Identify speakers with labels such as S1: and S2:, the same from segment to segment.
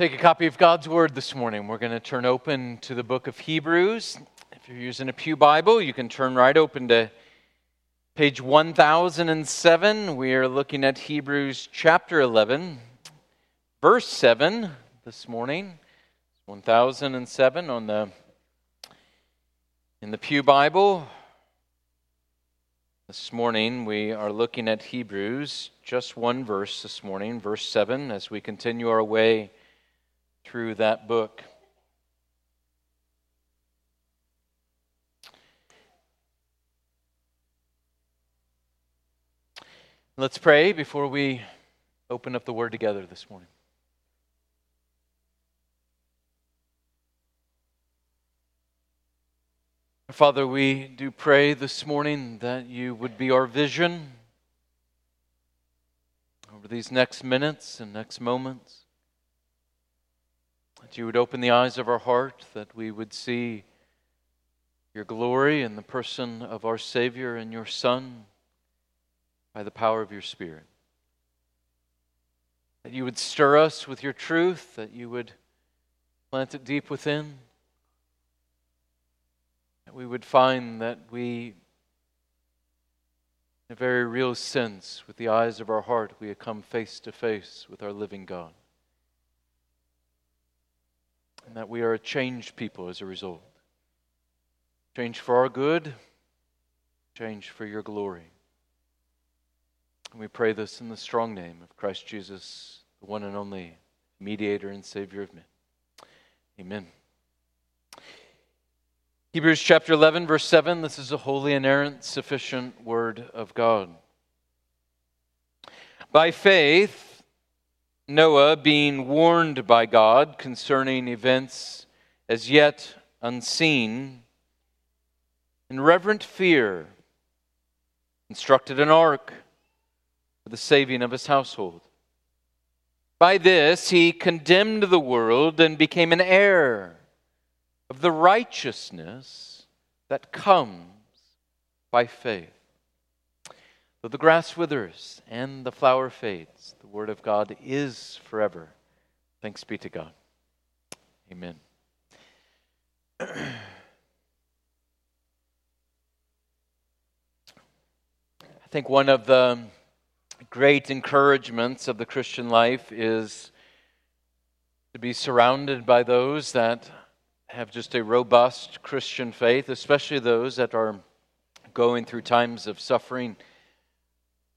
S1: take a copy of God's Word this morning. We're going to turn open to the book of Hebrews. If you're using a Pew Bible, you can turn right open to page 1007. We are looking at Hebrews chapter 11, verse 7 this morning. 1007 on the in the Pew Bible. This morning we are looking at Hebrews, just one verse this morning, verse 7, as we continue our way through that book. Let's pray before we open up the word together this morning. Father, we do pray this morning that you would be our vision over these next minutes and next moments. That you would open the eyes of our heart, that we would see your glory in the person of our Savior and your Son by the power of your Spirit. That you would stir us with your truth, that you would plant it deep within, that we would find that we, in a very real sense, with the eyes of our heart, we have come face to face with our living God and that we are a changed people as a result. Change for our good, change for your glory. And we pray this in the strong name of Christ Jesus, the one and only mediator and Savior of men. Amen. Hebrews chapter 11, verse 7 this is a holy, inerrant, sufficient word of God. By faith, Noah, being warned by God concerning events as yet unseen, in reverent fear, constructed an ark for the saving of his household. By this he condemned the world and became an heir of the righteousness that comes by faith. Though the grass withers and the flower fades, the word of God is forever. Thanks be to God. Amen. I think one of the great encouragements of the Christian life is to be surrounded by those that have just a robust Christian faith, especially those that are going through times of suffering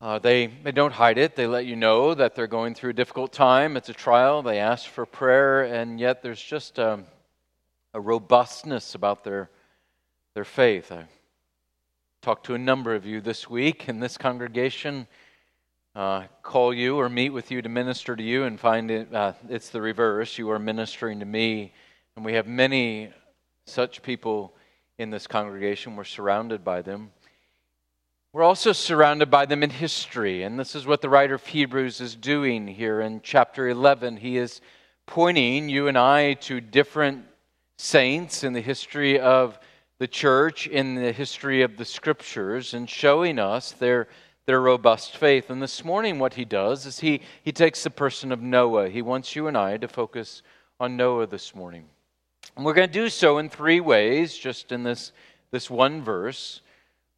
S1: uh, they, they don't hide it. They let you know that they're going through a difficult time. It's a trial. They ask for prayer, and yet there's just a, um, a robustness about their, their faith. I talked to a number of you this week in this congregation. Uh, call you or meet with you to minister to you and find it, uh, it's the reverse. You are ministering to me. And we have many such people in this congregation. We're surrounded by them. We're also surrounded by them in history, and this is what the writer of Hebrews is doing here in chapter 11. He is pointing you and I to different saints in the history of the church, in the history of the scriptures, and showing us their, their robust faith. And this morning, what he does is he, he takes the person of Noah. He wants you and I to focus on Noah this morning. And we're going to do so in three ways, just in this, this one verse.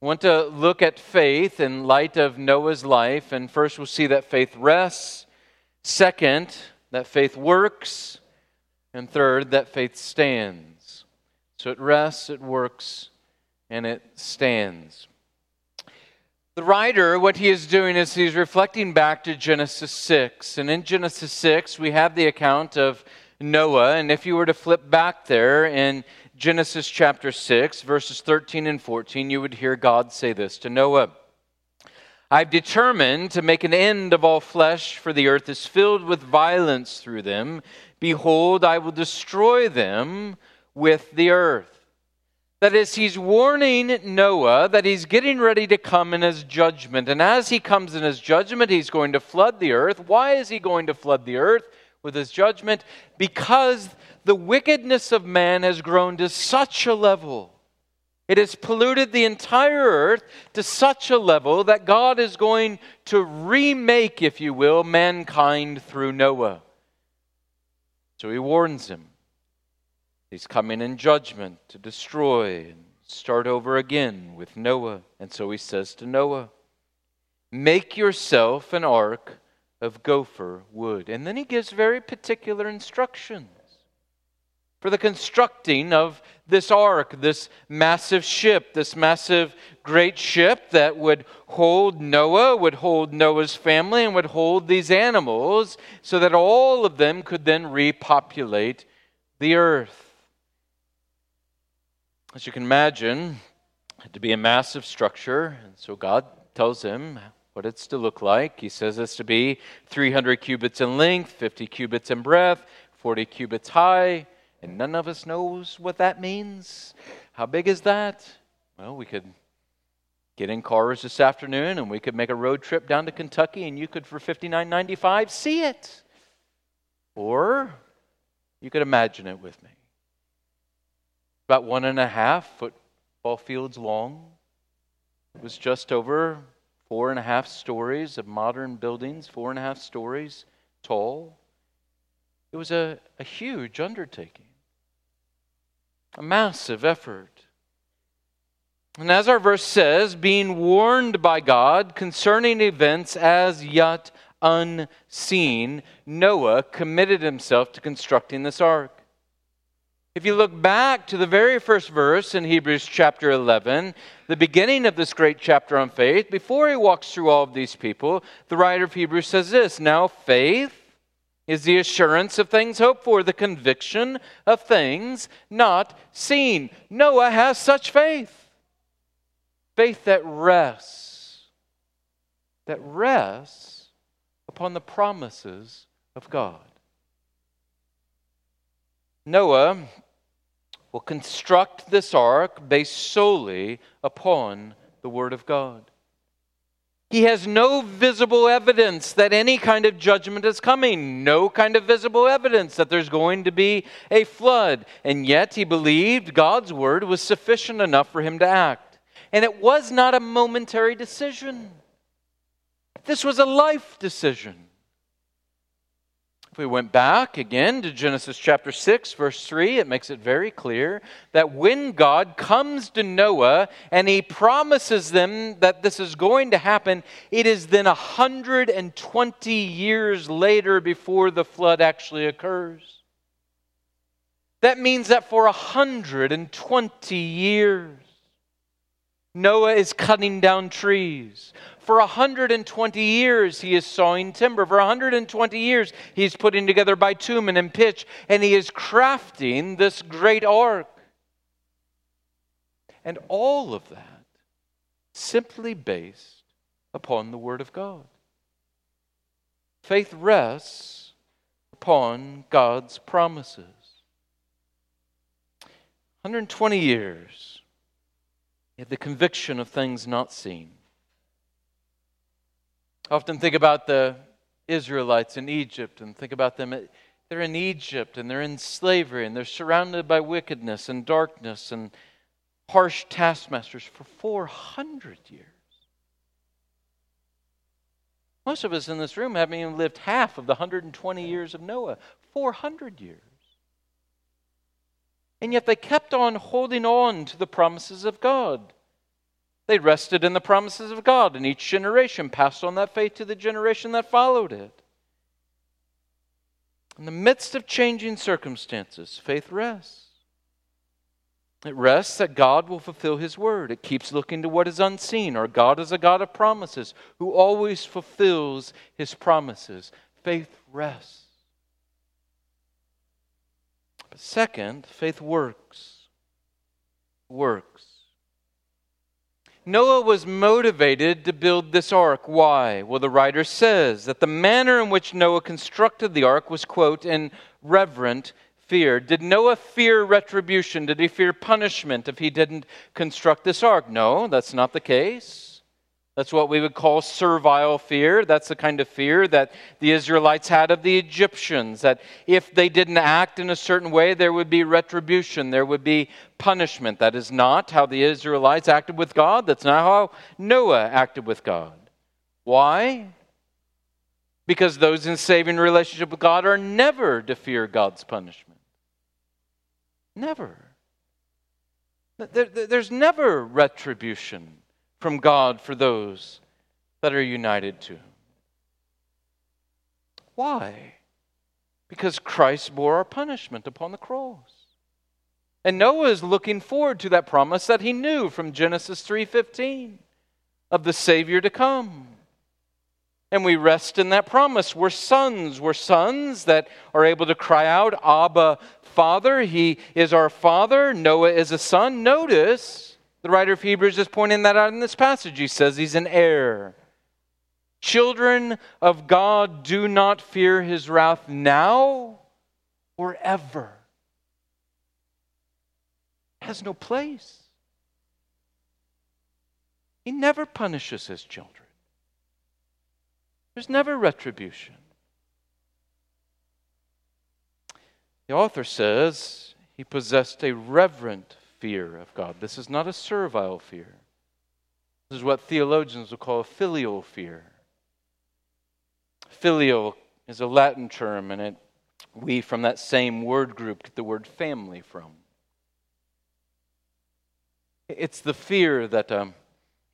S1: Want to look at faith in light of Noah's life, and first we'll see that faith rests. Second, that faith works. And third, that faith stands. So it rests, it works, and it stands. The writer, what he is doing is he's reflecting back to Genesis 6. And in Genesis 6, we have the account of Noah. And if you were to flip back there in Genesis chapter 6, verses 13 and 14, you would hear God say this to Noah I've determined to make an end of all flesh, for the earth is filled with violence through them. Behold, I will destroy them with the earth. That is, he's warning Noah that he's getting ready to come in his judgment. And as he comes in his judgment, he's going to flood the earth. Why is he going to flood the earth with his judgment? Because the wickedness of man has grown to such a level. It has polluted the entire earth to such a level that God is going to remake, if you will, mankind through Noah. So he warns him. He's coming in judgment to destroy and start over again with Noah. And so he says to Noah, Make yourself an ark of gopher wood. And then he gives very particular instructions for the constructing of this ark, this massive ship, this massive great ship that would hold Noah, would hold Noah's family, and would hold these animals so that all of them could then repopulate the earth. As you can imagine, it to be a massive structure, and so God tells him what it's to look like. He says it's to be 300 cubits in length, 50 cubits in breadth, 40 cubits high, and none of us knows what that means. How big is that? Well, we could get in cars this afternoon and we could make a road trip down to Kentucky and you could for 59.95 see it. Or you could imagine it with me. About one and a half football fields long. It was just over four and a half stories of modern buildings, four and a half stories tall. It was a, a huge undertaking, a massive effort. And as our verse says, being warned by God concerning events as yet unseen, Noah committed himself to constructing this ark. If you look back to the very first verse in Hebrews chapter 11, the beginning of this great chapter on faith, before he walks through all of these people, the writer of Hebrews says this Now faith is the assurance of things hoped for, the conviction of things not seen. Noah has such faith. Faith that rests, that rests upon the promises of God. Noah will construct this ark based solely upon the Word of God. He has no visible evidence that any kind of judgment is coming, no kind of visible evidence that there's going to be a flood. And yet he believed God's word was sufficient enough for him to act. And it was not a momentary decision, this was a life decision. If we went back again to Genesis chapter 6, verse 3, it makes it very clear that when God comes to Noah and he promises them that this is going to happen, it is then 120 years later before the flood actually occurs. That means that for 120 years, Noah is cutting down trees. For 120 years, he is sawing timber. For 120 years, he's putting together bitumen and pitch, and he is crafting this great ark. And all of that simply based upon the Word of God. Faith rests upon God's promises. 120 years, had the conviction of things not seen. I often think about the Israelites in Egypt and think about them. They're in Egypt and they're in slavery and they're surrounded by wickedness and darkness and harsh taskmasters for 400 years. Most of us in this room haven't even lived half of the 120 years of Noah 400 years. And yet they kept on holding on to the promises of God. They rested in the promises of God, and each generation passed on that faith to the generation that followed it. In the midst of changing circumstances, faith rests. It rests that God will fulfill His word. It keeps looking to what is unseen. Our God is a God of promises who always fulfills His promises. Faith rests. But second, faith works. Works. Noah was motivated to build this ark. Why? Well, the writer says that the manner in which Noah constructed the ark was, quote, in reverent fear. Did Noah fear retribution? Did he fear punishment if he didn't construct this ark? No, that's not the case. That's what we would call servile fear. That's the kind of fear that the Israelites had of the Egyptians, that if they didn't act in a certain way, there would be retribution, there would be punishment. That is not how the Israelites acted with God. That's not how Noah acted with God. Why? Because those in saving relationship with God are never to fear God's punishment. Never. there's never retribution from God for those that are united to Him. Why? Because Christ bore our punishment upon the cross. And Noah is looking forward to that promise that he knew from Genesis 3:15 of the Savior to come. And we rest in that promise. We're sons. We're sons that are able to cry out, Abba, Father. He is our Father. Noah is a son. Notice the writer of Hebrews is pointing that out in this passage. He says he's an heir. Children of God do not fear his wrath now or ever It has no place. He never punishes his children, there's never retribution. The author says he possessed a reverent fear of God. This is not a servile fear. This is what theologians will call a filial fear. Filial is a Latin term, and it, we from that same word group get the word family from. It's the fear that um,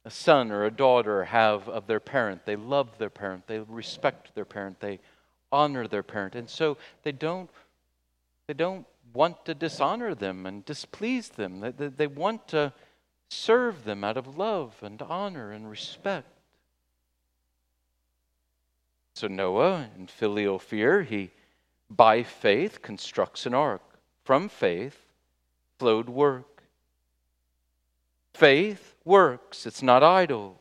S1: a son or a daughter have of their parent. They love their parent, they respect their parent, they honor their parent. And so they don't, they don't want to dishonor them and displease them. They, they, want to serve them out of love and honor and respect. So Noah, in filial fear, he by faith constructs an ark. From faith flowed work. Faith works, it's not idle.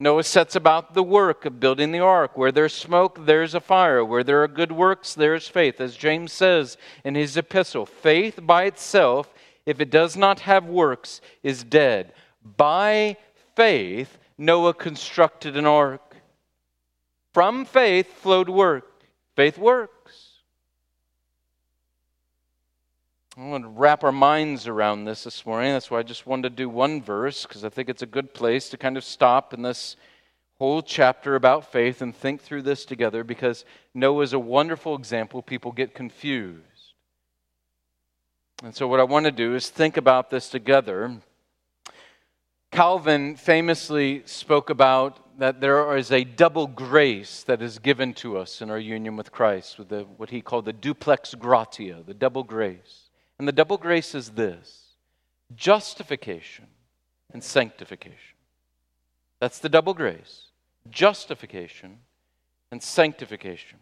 S1: Noah sets about the work of building the ark. Where there's smoke, there's a fire. Where there are good works, there's faith. As James says in his epistle, faith by itself, if it does not have works, is dead. By faith, Noah constructed an ark. From faith flowed work. Faith works. I want to wrap our minds around this this morning. That's why I just wanted to do one verse, because I think it's a good place to kind of stop in this whole chapter about faith and think through this together, because Noah is a wonderful example. People get confused. And so, what I want to do is think about this together. Calvin famously spoke about that there is a double grace that is given to us in our union with Christ, with the, what he called the duplex gratia, the double grace. And the double grace is this justification and sanctification. That's the double grace justification and sanctification.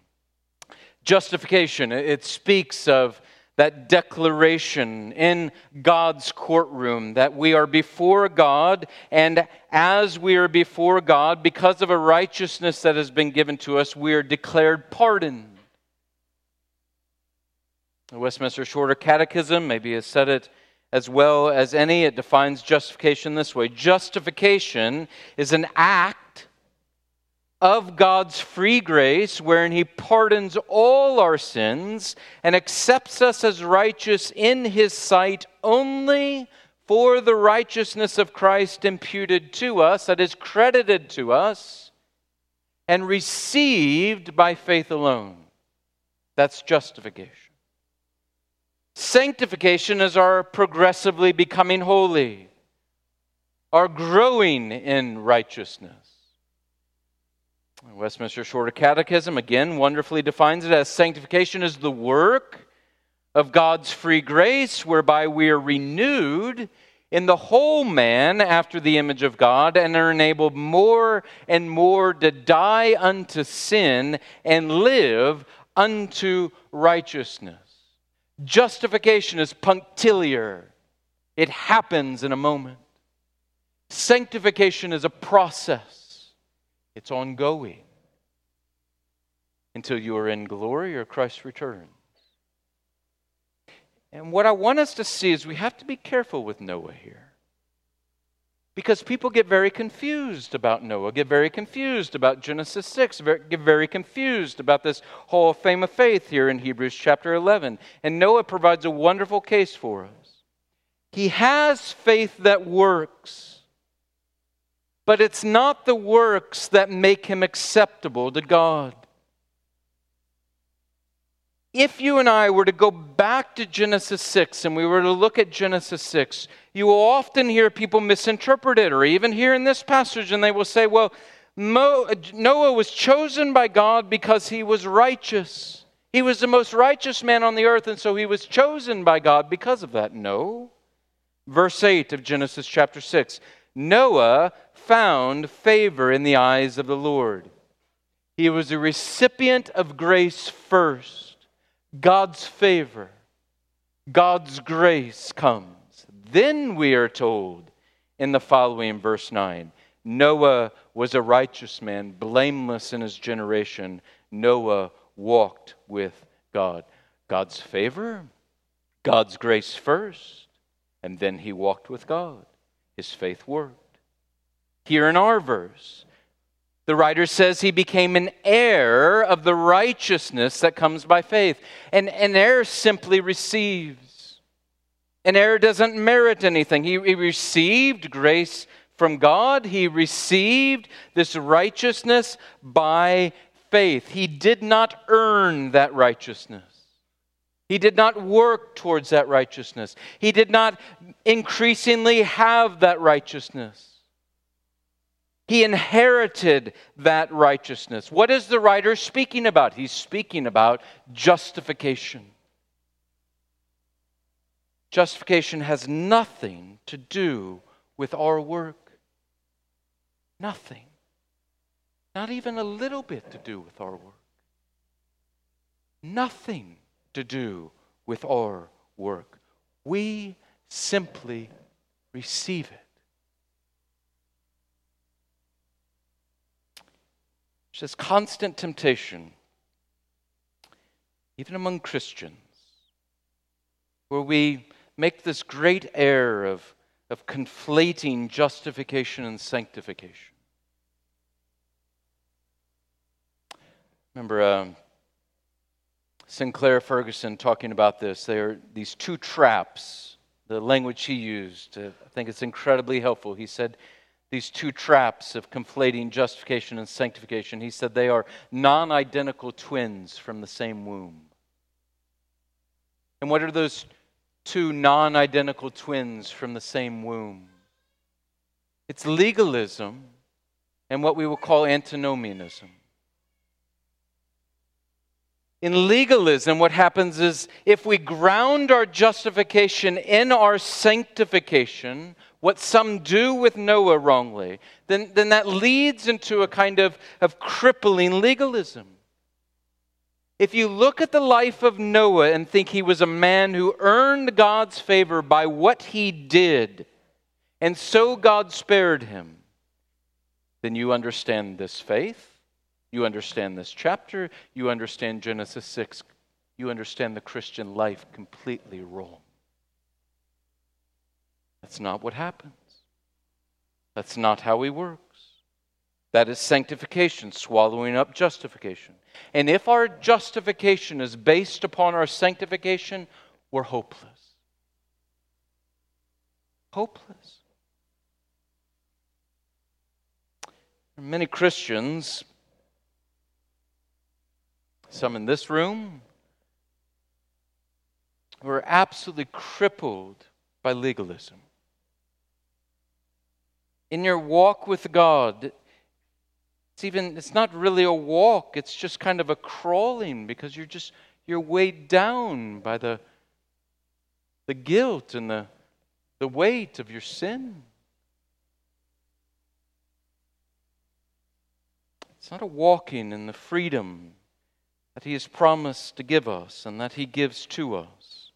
S1: Justification, it speaks of that declaration in God's courtroom that we are before God, and as we are before God, because of a righteousness that has been given to us, we are declared pardoned. The Westminster Shorter Catechism maybe has said it as well as any. It defines justification this way Justification is an act of God's free grace wherein He pardons all our sins and accepts us as righteous in His sight only for the righteousness of Christ imputed to us, that is credited to us, and received by faith alone. That's justification. Sanctification is our progressively becoming holy, our growing in righteousness. Westminster Shorter Catechism again wonderfully defines it as sanctification is the work of God's free grace whereby we are renewed in the whole man after the image of God and are enabled more and more to die unto sin and live unto righteousness. Justification is punctiliar, it happens in a moment. Sanctification is a process, it's ongoing until you are in glory or Christ returns. And what I want us to see is we have to be careful with Noah here. Because people get very confused about Noah, get very confused about Genesis 6, get very confused about this of Fame of Faith here in Hebrews chapter 11. And Noah provides a wonderful case for us. He has faith that works. but it's not the works that make him acceptable to God. If you and I were to go back to Genesis 6 and we were to look at Genesis 6, you will often hear people misinterpret it, or even here in this passage, and they will say, well, Noah was chosen by God because he was righteous. He was the most righteous man on the earth, and so he was chosen by God because of that. No. Verse 8 of Genesis chapter 6 Noah found favor in the eyes of the Lord. He was a recipient of grace first. God's favor, God's grace comes. Then we are told in the following verse 9 Noah was a righteous man, blameless in his generation. Noah walked with God. God's favor, God's grace first, and then he walked with God. His faith worked. Here in our verse, the writer says he became an heir of the righteousness that comes by faith. And an heir simply receives. An heir doesn't merit anything. He, he received grace from God, he received this righteousness by faith. He did not earn that righteousness. He did not work towards that righteousness. He did not increasingly have that righteousness. He inherited that righteousness. What is the writer speaking about? He's speaking about justification. Justification has nothing to do with our work. Nothing. Not even a little bit to do with our work. Nothing to do with our work. We simply receive it. There's constant temptation, even among Christians, where we make this great error of, of conflating justification and sanctification. Remember uh, Sinclair Ferguson talking about this. There are these two traps, the language he used. Uh, I think it's incredibly helpful. He said, these two traps of conflating justification and sanctification. He said they are non identical twins from the same womb. And what are those two non identical twins from the same womb? It's legalism and what we will call antinomianism. In legalism, what happens is if we ground our justification in our sanctification, what some do with Noah wrongly, then, then that leads into a kind of, of crippling legalism. If you look at the life of Noah and think he was a man who earned God's favor by what he did, and so God spared him, then you understand this faith, you understand this chapter, you understand Genesis 6, you understand the Christian life completely wrong. That's not what happens. That's not how He works. That is sanctification, swallowing up justification. And if our justification is based upon our sanctification, we're hopeless. Hopeless. Many Christians, some in this room, were absolutely crippled by legalism in your walk with God, it's even it's not really a walk, it's just kind of a crawling because you're just you're weighed down by the the guilt and the the weight of your sin. It's not a walking in the freedom that He has promised to give us and that He gives to us.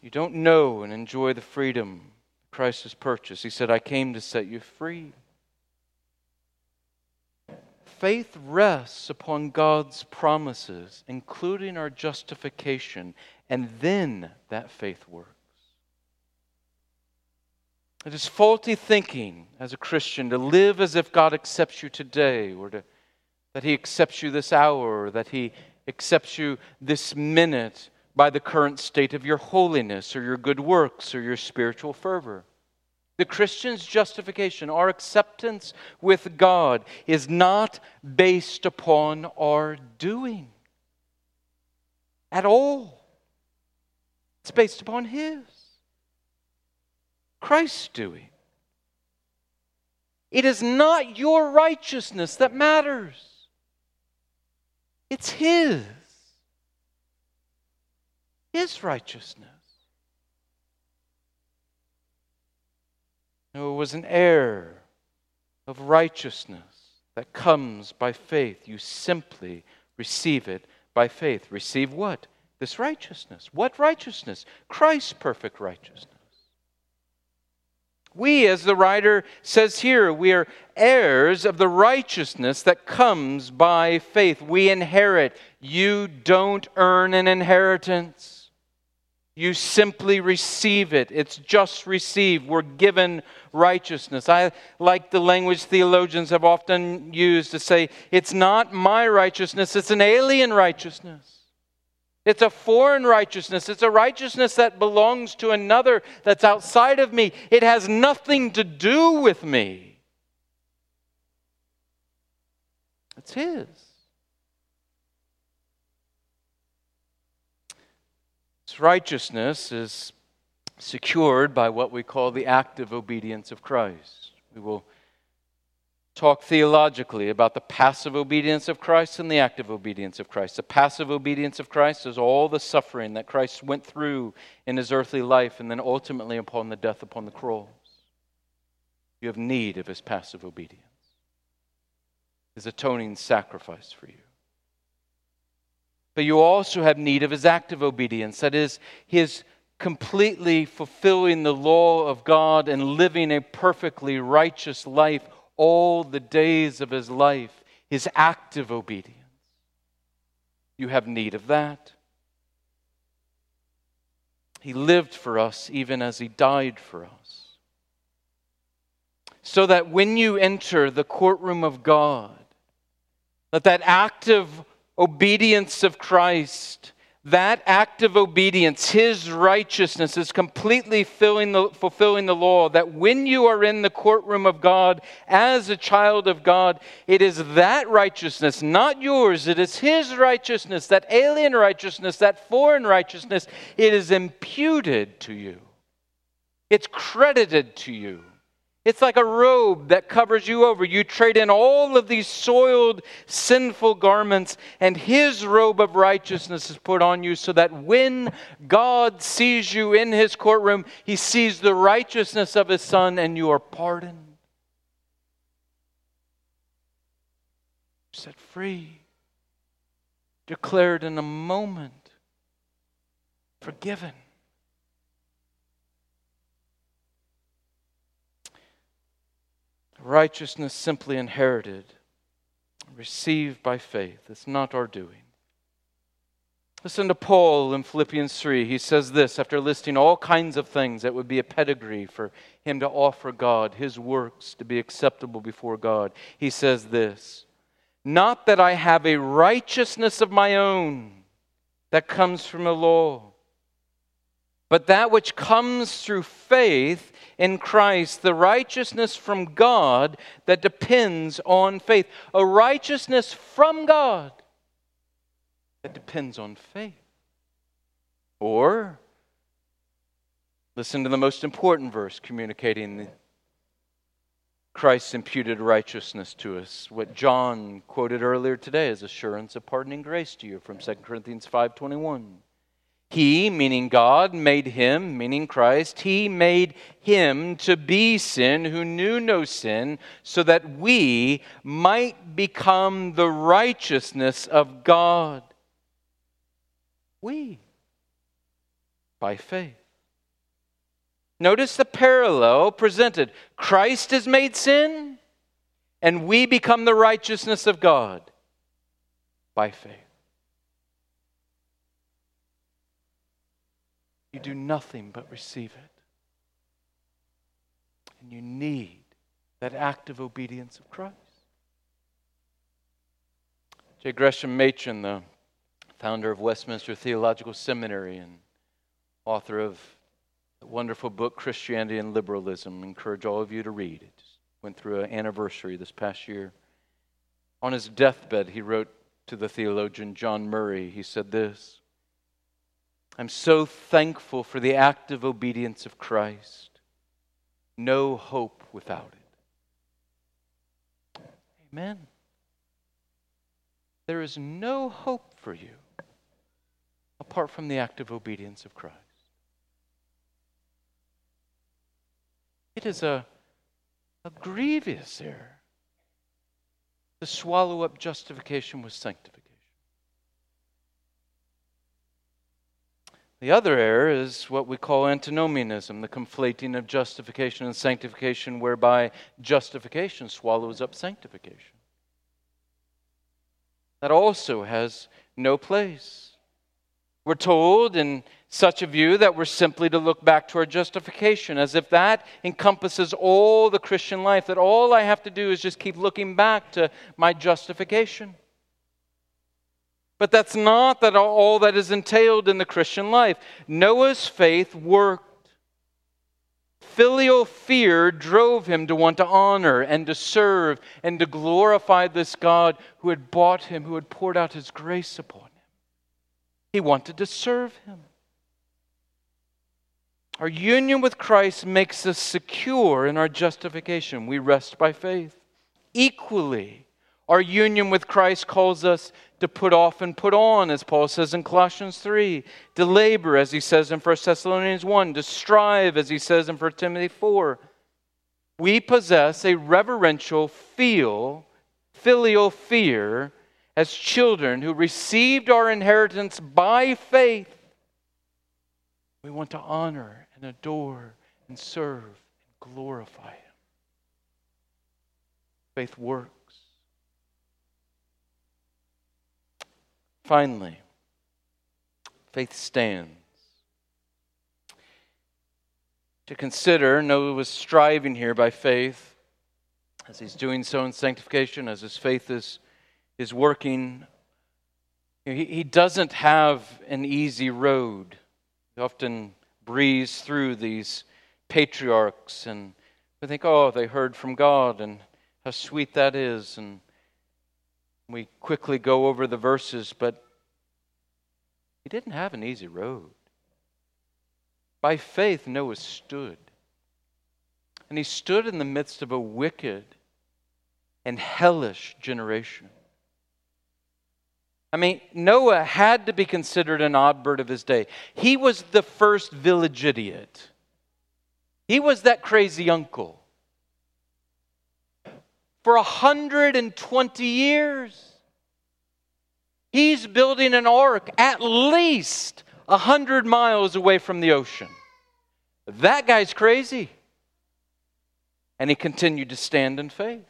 S1: You don't know and enjoy the freedom Christ has purchased. He said, I came to set you free. Faith rests upon God's promises, including our justification, and then that faith works. It is faulty thinking as a Christian to live as if God accepts you today, or to, that He accepts you this hour, or that He accepts you this minute, by the current state of your holiness or your good works or your spiritual fervor. The Christian's justification, our acceptance with God, is not based upon our doing at all. It's based upon His, Christ's doing. It is not your righteousness that matters, it's His. His righteousness. Noah was an heir of righteousness that comes by faith. You simply receive it by faith. Receive what? This righteousness. What righteousness? Christ's perfect righteousness. We, as the writer says here, we are heirs of the righteousness that comes by faith. We inherit. You don't earn an inheritance. You simply receive it. It's just received. We're given righteousness. I like the language theologians have often used to say, it's not my righteousness, it's an alien righteousness. It's a foreign righteousness. It's a righteousness that belongs to another that's outside of me. It has nothing to do with me. It's His. This righteousness is secured by what we call the active obedience of Christ. We will talk theologically about the passive obedience of Christ and the active obedience of Christ. The passive obedience of Christ is all the suffering that Christ went through in his earthly life and then ultimately upon the death upon the cross. You have need of his passive obedience, his atoning sacrifice for you. But you also have need of his active obedience, that is, his completely fulfilling the law of God and living a perfectly righteous life all the days of his life, his active obedience. You have need of that. He lived for us even as he died for us. So that when you enter the courtroom of God, that that active obedience of Christ that act of obedience, his righteousness, is completely the, fulfilling the law. That when you are in the courtroom of God as a child of God, it is that righteousness, not yours, it is his righteousness, that alien righteousness, that foreign righteousness, it is imputed to you, it's credited to you. It's like a robe that covers you over. You trade in all of these soiled, sinful garments, and His robe of righteousness is put on you so that when God sees you in His courtroom, He sees the righteousness of His Son and you are pardoned. Set free, declared in a moment, forgiven. Righteousness simply inherited, received by faith. It's not our doing. Listen to Paul in Philippians 3. He says this after listing all kinds of things that would be a pedigree for him to offer God, his works to be acceptable before God. He says this Not that I have a righteousness of my own that comes from the law, but that which comes through faith in Christ, the righteousness from God that depends on faith. A righteousness from God that depends on faith. Or, listen to the most important verse communicating Christ's imputed righteousness to us. What John quoted earlier today as assurance of pardoning grace to you from 2 Corinthians 5:21. He, meaning God, made him, meaning Christ, he made him to be sin who knew no sin, so that we might become the righteousness of God. We, by faith. Notice the parallel presented Christ is made sin, and we become the righteousness of God by faith. You do nothing but receive it. And you need that active obedience of Christ. J. Gresham Machen, the founder of Westminster Theological Seminary and author of the wonderful book, Christianity and Liberalism. I encourage all of you to read it. Went through an anniversary this past year. On his deathbed, he wrote to the theologian John Murray, he said this I'm so thankful for the active obedience of Christ. No hope without it. Amen. There is no hope for you apart from the active obedience of Christ. It is a, a grievous error to swallow up justification with sanctification. The other error is what we call antinomianism, the conflating of justification and sanctification, whereby justification swallows up sanctification. That also has no place. We're told in such a view that we're simply to look back to our justification, as if that encompasses all the Christian life, that all I have to do is just keep looking back to my justification. But that's not that all that is entailed in the Christian life. Noah's faith worked. Filial fear drove him to want to honor and to serve and to glorify this God who had bought him, who had poured out his grace upon him. He wanted to serve him. Our union with Christ makes us secure in our justification. We rest by faith. Equally, our union with Christ calls us to put off and put on, as Paul says in Colossians 3, to labor, as he says in 1 Thessalonians 1, to strive, as he says in 1 Timothy 4. We possess a reverential feel, filial fear as children who received our inheritance by faith. We want to honor and adore and serve and glorify Him. Faith works. Finally, faith stands. To consider, Noah was striving here by faith, as he's doing so in sanctification, as his faith is, is working. He, he doesn't have an easy road. He often breeze through these patriarchs and we think, oh, they heard from God and how sweet that is. And we quickly go over the verses, but he didn't have an easy road. By faith, Noah stood. And he stood in the midst of a wicked and hellish generation. I mean, Noah had to be considered an odd bird of his day. He was the first village idiot. He was that crazy uncle for 120 years. He's building an ark at least 100 miles away from the ocean. That guy's crazy. And he continued to stand in faith.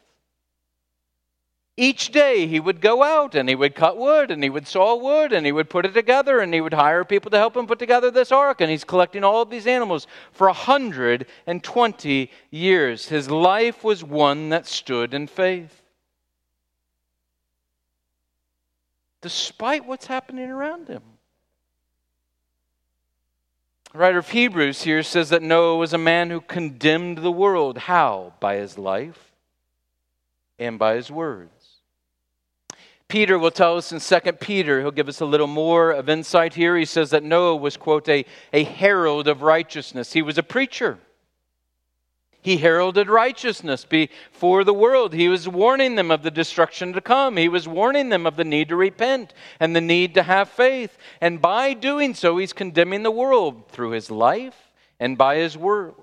S1: Each day he would go out and he would cut wood and he would saw wood and he would put it together and he would hire people to help him put together this ark. And he's collecting all of these animals for 120 years. His life was one that stood in faith. Despite what's happening around him. The writer of Hebrews here says that Noah was a man who condemned the world. How? By his life and by his words. Peter will tell us in 2 Peter, he'll give us a little more of insight here. He says that Noah was, quote, a, a herald of righteousness. He was a preacher. He heralded righteousness before the world. He was warning them of the destruction to come. He was warning them of the need to repent and the need to have faith. And by doing so, he's condemning the world through his life and by his words.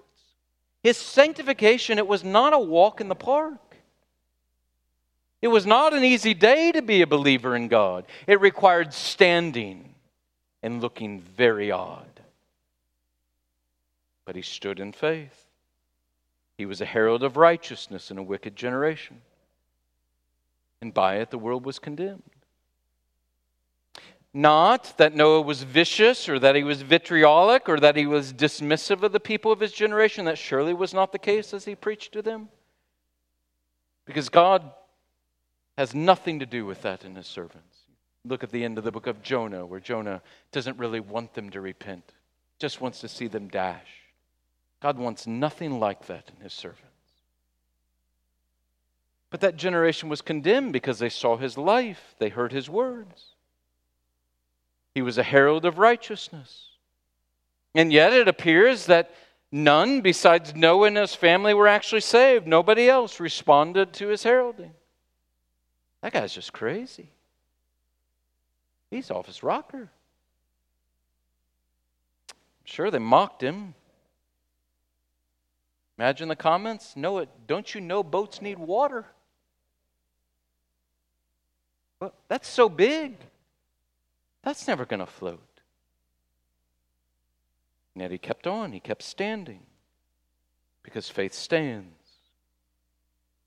S1: His sanctification, it was not a walk in the park. It was not an easy day to be a believer in God. It required standing and looking very odd. But he stood in faith. He was a herald of righteousness in a wicked generation. And by it, the world was condemned. Not that Noah was vicious or that he was vitriolic or that he was dismissive of the people of his generation. That surely was not the case as he preached to them. Because God has nothing to do with that in his servants. Look at the end of the book of Jonah, where Jonah doesn't really want them to repent, just wants to see them dash. God wants nothing like that in his servants. But that generation was condemned because they saw his life, they heard his words. He was a herald of righteousness. And yet it appears that none besides Noah and his family were actually saved. Nobody else responded to his heralding. That guy's just crazy. He's off his rocker. Sure, they mocked him. Imagine the comments. No, it, don't you know boats need water? Well, that's so big. That's never going to float. And yet he kept on, he kept standing because faith stands.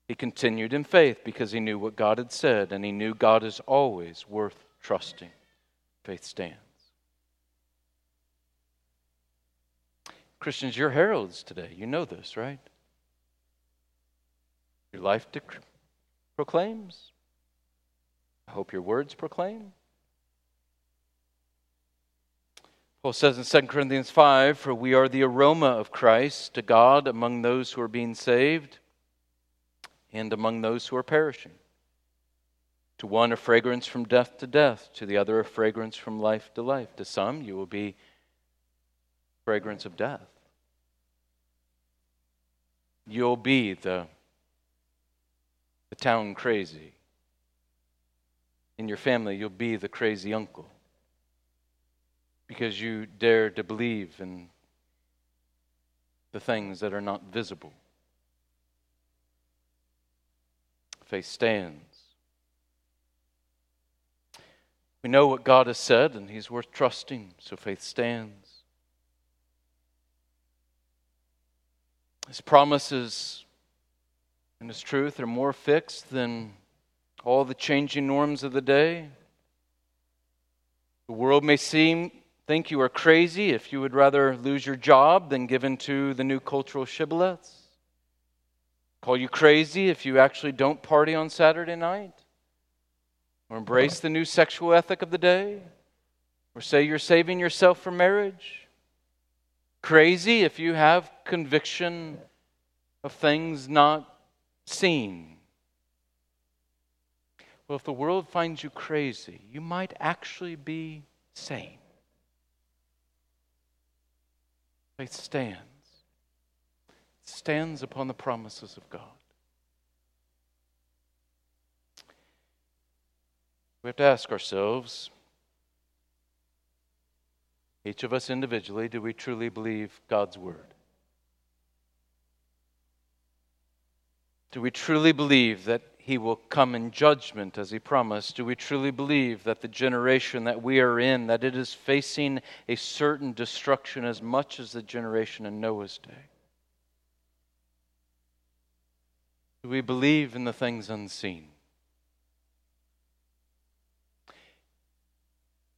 S1: He continued in faith because he knew what God had said and he knew God is always worth trusting. Faith stands. Christians, you're heralds today. You know this, right? Your life dec- proclaims. I hope your words proclaim. Paul says in 2 Corinthians 5 For we are the aroma of Christ to God among those who are being saved and among those who are perishing. To one, a fragrance from death to death, to the other, a fragrance from life to life. To some, you will be fragrance of death. You'll be the, the town crazy. In your family, you'll be the crazy uncle because you dare to believe in the things that are not visible. Faith stands. We know what God has said, and He's worth trusting, so faith stands. His promises and His truth are more fixed than all the changing norms of the day. The world may seem think you are crazy if you would rather lose your job than give in to the new cultural shibboleths. Call you crazy if you actually don't party on Saturday night or embrace the new sexual ethic of the day or say you're saving yourself for marriage. Crazy if you have conviction of things not seen. Well, if the world finds you crazy, you might actually be sane. Faith stands. Stands upon the promises of God. We have to ask ourselves, each of us individually, do we truly believe God's word? Do we truly believe that he will come in judgment as he promised? Do we truly believe that the generation that we are in that it is facing a certain destruction as much as the generation in Noah's day? Do we believe in the things unseen?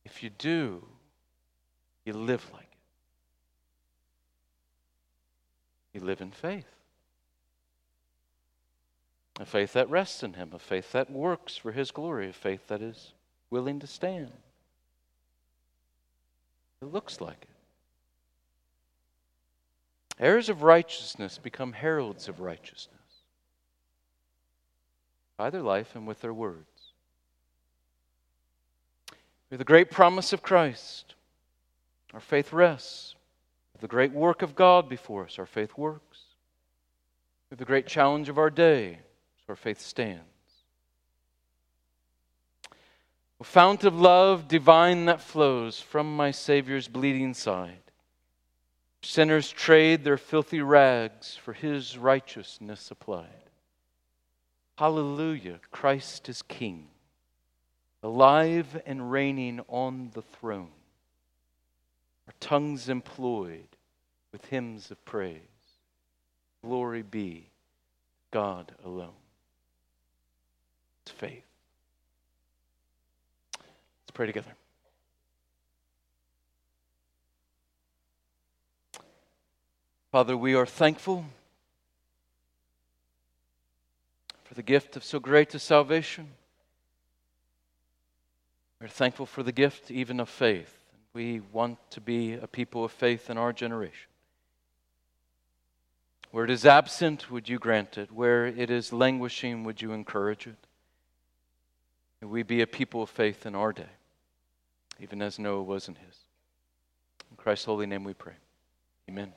S1: If you do, you live like it. You live in faith. A faith that rests in Him, a faith that works for His glory, a faith that is willing to stand. It looks like it. Heirs of righteousness become heralds of righteousness by their life and with their words. With the great promise of Christ, our faith rests. With the great work of God before us, our faith works. With the great challenge of our day, our faith stands. O fount of love divine that flows from my Savior's bleeding side, sinners trade their filthy rags for his righteousness applied. Hallelujah, Christ is King, alive and reigning on the throne. Our tongues employed with hymns of praise. Glory be God alone It's faith. Let's pray together. Father, we are thankful for the gift of so great a salvation. We're thankful for the gift even of faith. We want to be a people of faith in our generation. Where it is absent, would you grant it? Where it is languishing, would you encourage it? May we be a people of faith in our day, even as Noah was in his. In Christ's holy name we pray. Amen.